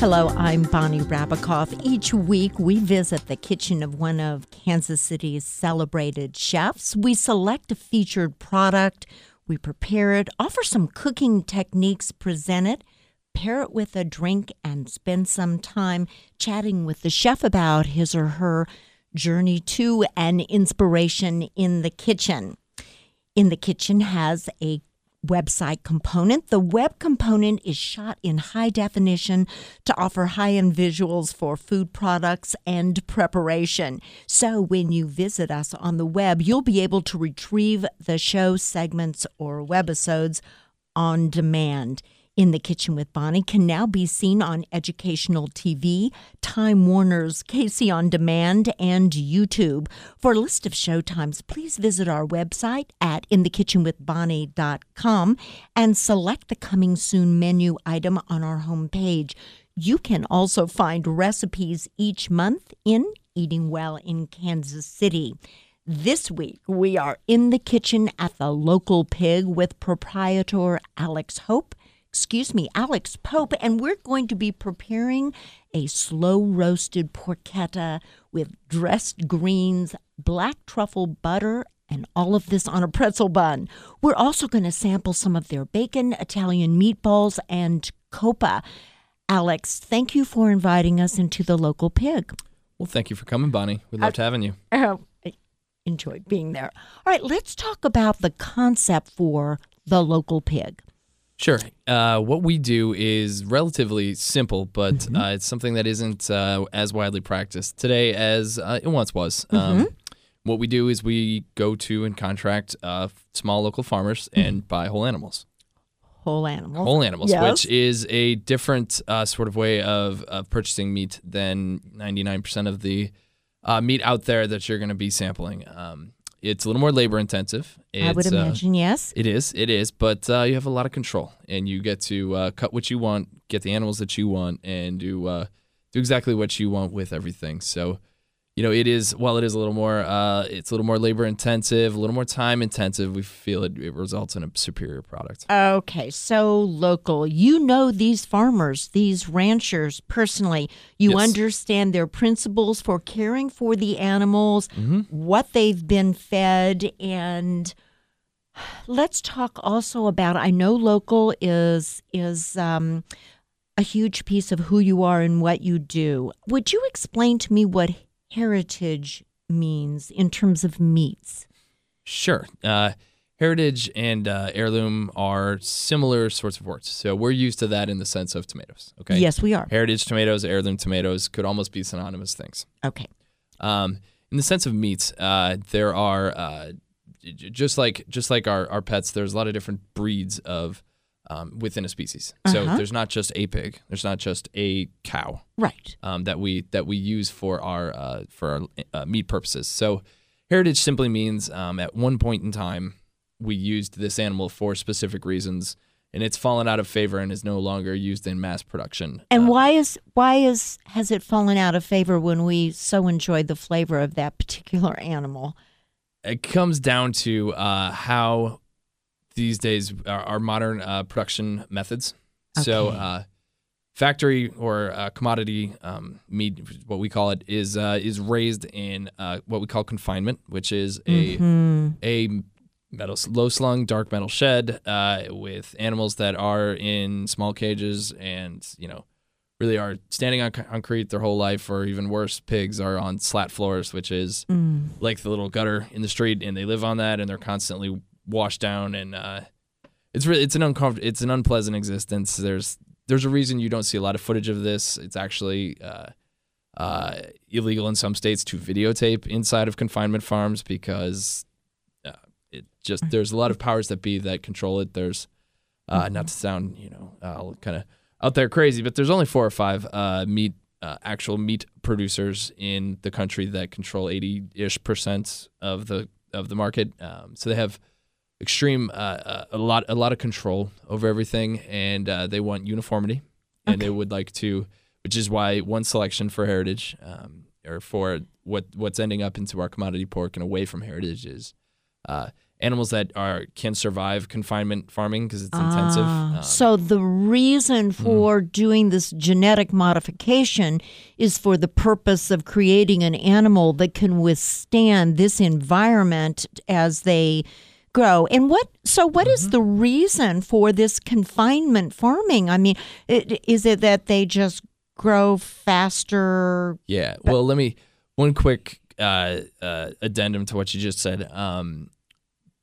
Hello, I'm Bonnie Rabakoff. Each week, we visit the kitchen of one of Kansas City's celebrated chefs. We select a featured product, we prepare it, offer some cooking techniques, present it, pair it with a drink, and spend some time chatting with the chef about his or her journey to and inspiration in the kitchen. In the Kitchen has a website component. The web component is shot in high definition to offer high end visuals for food products and preparation. So when you visit us on the web, you'll be able to retrieve the show segments or webisodes on demand in the Kitchen with Bonnie can now be seen on educational TV, Time Warner's KC on Demand, and YouTube. For a list of showtimes, please visit our website at inthekitchenwithbonnie.com and select the coming soon menu item on our homepage. You can also find recipes each month in Eating Well in Kansas City. This week, we are in the kitchen at the local pig with proprietor Alex Hope excuse me, Alex Pope, and we're going to be preparing a slow roasted porchetta with dressed greens, black truffle butter, and all of this on a pretzel bun. We're also going to sample some of their bacon, Italian meatballs, and coppa. Alex, thank you for inviting us into the local pig. Well, thank you for coming, Bonnie. We loved uh, having you. Uh, I enjoyed being there. All right, let's talk about the concept for the local pig. Sure. Uh, what we do is relatively simple, but mm-hmm. uh, it's something that isn't uh, as widely practiced today as uh, it once was. Um, mm-hmm. Um, what we do is we go to and contract uh, small local farmers mm-hmm. and buy whole animals. Whole animals. Whole animals, yes. which is a different uh, sort of way of, of purchasing meat than 99% of the meat out there that you're going to be sampling. Um, it's a little more labor intensive. It's, I would uh, imagine, uh, yes. It is, it is, but uh, you have a lot of control, and you get to uh, cut what you want, get the animals that you want, and do uh, do exactly what you want with everything. So you know, it is while it is a little more, uh, it's a little more labor intensive, a little more time intensive. We feel it, it results in a superior product. Okay, so local. You know these farmers, these ranchers personally. You yes. understand their principles for caring for the animals, mm-hmm. what they've been fed, and let's talk also about. I know local is is. Um, a huge piece of who you are and what you do. Would you explain to me what heritage means in terms of meats? Sure. Uh, heritage and uh, heirloom are similar sorts of words. So we're used to that in the sense of tomatoes. Okay. Yes, we are. Heritage tomatoes, heirloom tomatoes could almost be synonymous things. Okay. Um, in the sense of meats, uh, there are uh, just like just like our, our pets. There's a lot of different breeds of um, within a species. So uh-huh. there's not just a pig. There's not just a cow. Right. Um, that we that we use for our uh, for our uh, meat purposes. So heritage simply means um, at one point in time we used this animal for specific reasons, and it's fallen out of favor and is no longer used in mass production. And uh, why is why is has it fallen out of favor when we so enjoyed the flavor of that particular animal? It comes down to uh, how these days are, are modern uh, production methods. Okay. So, uh, factory or uh, commodity um, meat, what we call it, is uh, is raised in uh, what we call confinement, which is a mm-hmm. a metal low slung dark metal shed uh, with animals that are in small cages and you know really are standing on concrete their whole life, or even worse, pigs are on slat floors, which is mm. like the little gutter in the street, and they live on that, and they're constantly washed down, and uh, it's really it's an uncomfortable, it's an unpleasant existence. There's there's a reason you don't see a lot of footage of this. It's actually uh, uh, illegal in some states to videotape inside of confinement farms because uh, it just there's a lot of powers that be that control it. There's uh, mm-hmm. not to sound you know uh, kind of out there crazy, but there's only four or five uh, meat uh, actual meat producers in the country that control 80 ish percent of the of the market. Um, so they have extreme uh, uh, a lot a lot of control over everything, and uh, they want uniformity, and okay. they would like to, which is why one selection for heritage um, or for what what's ending up into our commodity pork and away from heritage is uh, animals that are can survive confinement farming because it's intensive. Ah, Um, so the reason Mm-hmm. for doing this genetic modification is for the purpose of creating an animal that can withstand this environment as they grow. And what so what is Mm-hmm. the reason for this confinement farming? I mean, it, is it that they just grow faster? Yeah. Well, let me one quick uh, uh, addendum to what you just said. Um,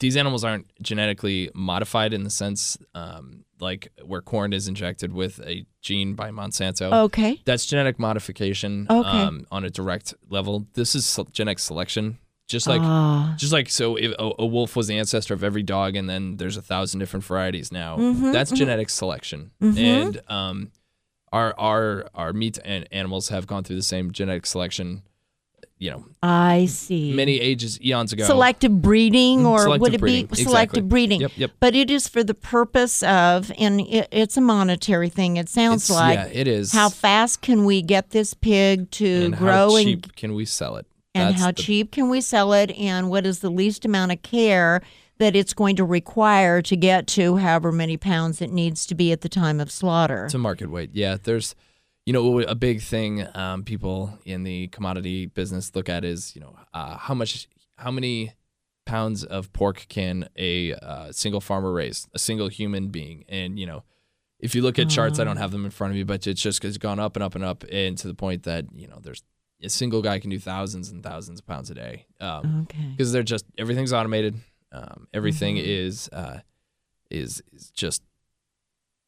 these animals aren't genetically modified in the sense um, like where corn is injected with a gene by Monsanto. Okay. That's genetic modification Okay. um, on a direct level. This is genetic selection. Just like Ah. just like so if a, a wolf was the ancestor of every dog and then there's a thousand different varieties now Mm-hmm, that's genetic selection and um our our our meat and animals have gone through the same genetic selection you know I see. many ages eons ago selective breeding or Selective would it breeding, be exactly. selective breeding Yep, yep. but it is for the purpose of and it, it's a monetary thing it sounds It's- like yeah it is how fast can we get this pig to and grow how and, cheap can we sell it and That's how the- cheap can we sell it and what is the least amount of care that it's going to require to get to however many pounds it needs to be at the time of slaughter to market weight. Yeah, there's, you know, a big thing um, people in the commodity business look at is, you know, uh, how much, how many pounds of pork can a uh, single farmer raise, a single human being, and you know, if you look at charts, I don't have them in front of me, but it's just it's gone up and up and up, and to the point that you know, there's a single guy can do thousands and thousands of pounds a day. Um, okay because they're just everything's automated. Um, everything Mm-hmm. is uh, is is just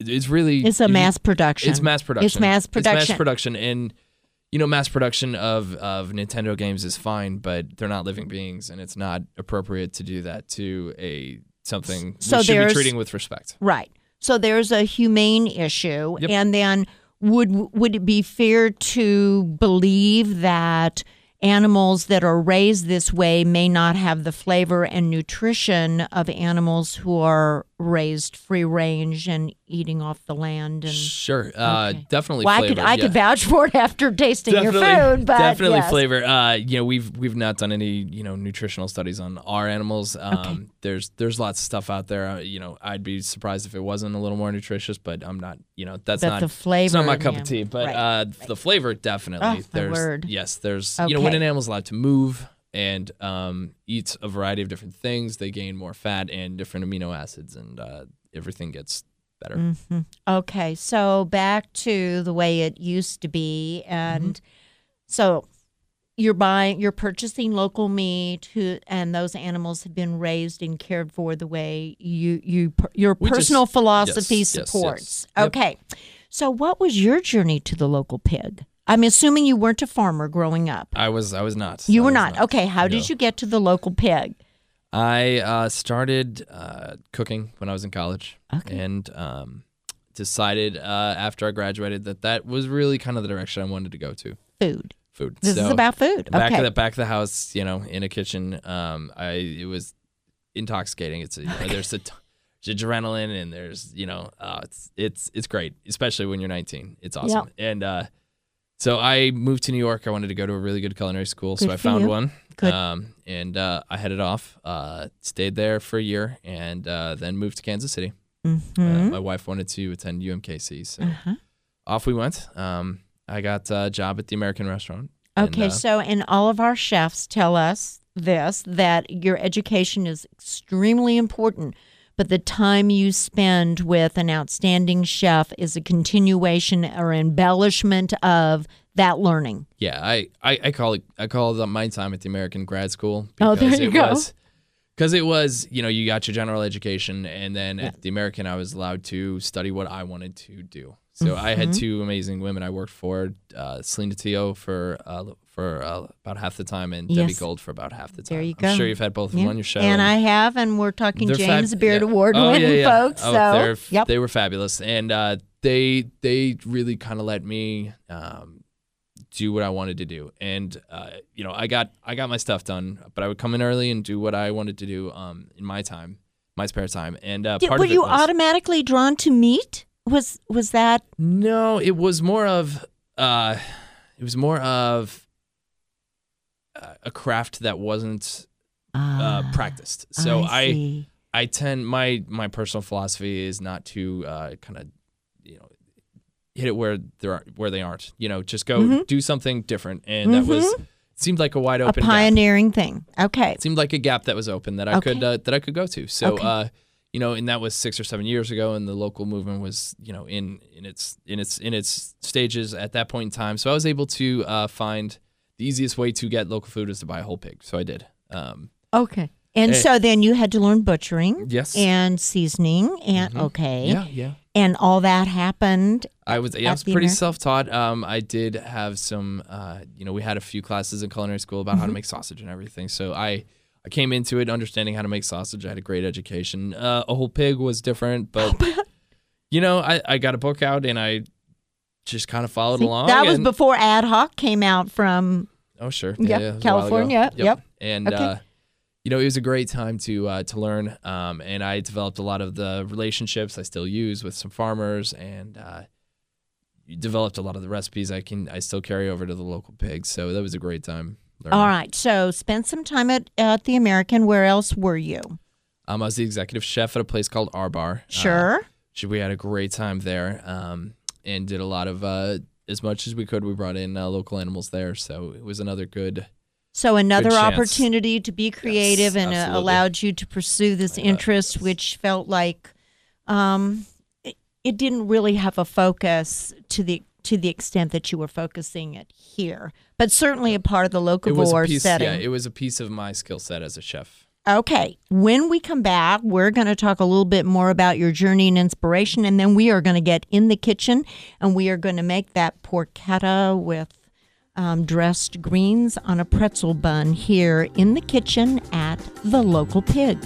it's really it's a mass production It's mass production. it's mass production. It's mass production, and you know, mass production of of Nintendo games is fine, but they're not living beings, and it's not appropriate to do that to a something So we should be treating with respect. Right. So there's a humane issue, Yep. and then would would it be fair to believe that animals that are raised this way may not have the flavor and nutrition of animals who are raised free range and eating off the land and Sure, uh, Okay. definitely. well, I flavor, could I yeah. could vouch for it after tasting definitely, your food, but definitely yes. flavor. Uh, you know, we've we've not done any you know nutritional studies on our animals. Um, There's there's lots of stuff out there. Uh, you know, I'd be surprised if it wasn't a little more nutritious, but I'm not. You know, that's But not the flavor, It's not my cup of tea, but Right, uh, the flavor definitely. Oh, there's word. yes, there's you know when an animal's allowed to move and um, eat a variety of different things, they gain more fat and different amino acids, and uh, everything gets better. Mm-hmm. Okay, so back to the way it used to be, and Mm-hmm. so you're buying, you're purchasing local meat, who, and those animals have been raised and cared for the way you you your We just- personal philosophy yes, yes, supports. yes. Yep. Okay, so what was your journey to the local pig? I'm assuming you weren't a farmer growing up. I was I was not. You I were was not. Okay, how No. did you get to the local pig? I uh, started uh, cooking when I was in college, Okay. and um, decided uh, after I graduated that that was really kind of the direction I wanted to go to Food. food. This so is about food. back okay. of the back of the house, you know, in a kitchen. Um, I it was intoxicating. It's a, you know, there's a t- adrenaline and there's you know uh, it's it's it's great, especially when you're 19. It's awesome. And uh, so I moved to New York. I wanted to go to a really good culinary school, so I found you. one. Good. Um, and uh, I headed off. Uh, stayed there for a year, and uh, then moved to Kansas City. Uh, Mhm. my wife wanted to attend UMKC, so Uh-huh. off we went. Um, I got a job at the American Restaurant. and, Okay, uh, so and all of our chefs tell us this that your education is extremely important, but the time you spend with an outstanding chef is a continuation or embellishment of that learning. Yeah, I, I, I call it I call it my time at the American Grad School. Oh, there because you it go. Was, because it was, you know, you got your general education, and then at the American, I was allowed to study what I wanted to do. So I had Mm-hmm. two amazing women I worked for, uh, Celina Tio for uh, for uh, about half the time, and Debbie Gold for about half the time. There you I'm go. sure you've had both of them on your show. And I have, and we're talking James fab- Beard yeah. Award Oh, winning yeah, yeah. folks. Oh, so, they're, yep. they were fabulous, and uh, they they really kind of let me um, do what I wanted to do. And uh, you know, I got I got my stuff done, but I would come in early and do what I wanted to do um, in my time, my spare time. And uh, Did- were you was, automatically drawn to meat? Was was that no, it was more of uh, it was more of a craft that wasn't uh, practiced. So I I. I tend my my personal philosophy is not to uh, kind of you know hit it where there are where they aren't. You know, just go do something different, and that was seemed like a wide Mm-hmm. a open gap. pioneering thing. Okay. It seemed like a gap that was open that I Okay. could uh, that I could go to. So. Okay. Uh, you know, and that was six or seven years ago, and the local movement was, you know, in in its in its in its stages at that point in time. So I was able to uh, find the easiest way to get local food is to buy a whole pig. So I did. Um, Okay. And Eh. so then you had to learn butchering yes. and seasoning and okay. yeah, yeah. And all that happened. I was yeah, I was pretty American- self-taught. Um, I did have some, uh, you know, we had a few classes in culinary school about Mm-hmm. how to make sausage and everything. So I, I came into it understanding how to make sausage. I had a great education. Uh, a whole pig was different, but you know, I, I got a book out and I just kind of followed See, along. that was before ad hoc came out from Oh sure. Yep, Yeah, yeah, it was a while ago. California, yep. And Okay. uh, you know, it was a great time to uh, to learn. Um, and I developed a lot of the relationships I still use with some farmers, and uh, developed a lot of the recipes I can I still carry over to the local pigs. So that was a great time. Learning. All right. So spent some time at, at the American. Where else were you? Um, I was the executive chef at a place called R Bar. Sure. Uh, we had a great time there, um, and did a lot of uh, as much as we could. We brought in uh, local animals there, so it was another good. so another chance. opportunity to be creative and uh, allowed you to pursue this interest, which felt like um, it, it didn't really have a focus to the to the extent that you were focusing it here, but certainly a part of the It was a piece. setting. Yeah, it was a piece of my skill set as a chef. Okay. When we come back, we're going to talk a little bit more about your journey and inspiration, and then we are going to get in the kitchen and we are going to make that porchetta with um, dressed greens on a pretzel bun here in the kitchen at the local pig.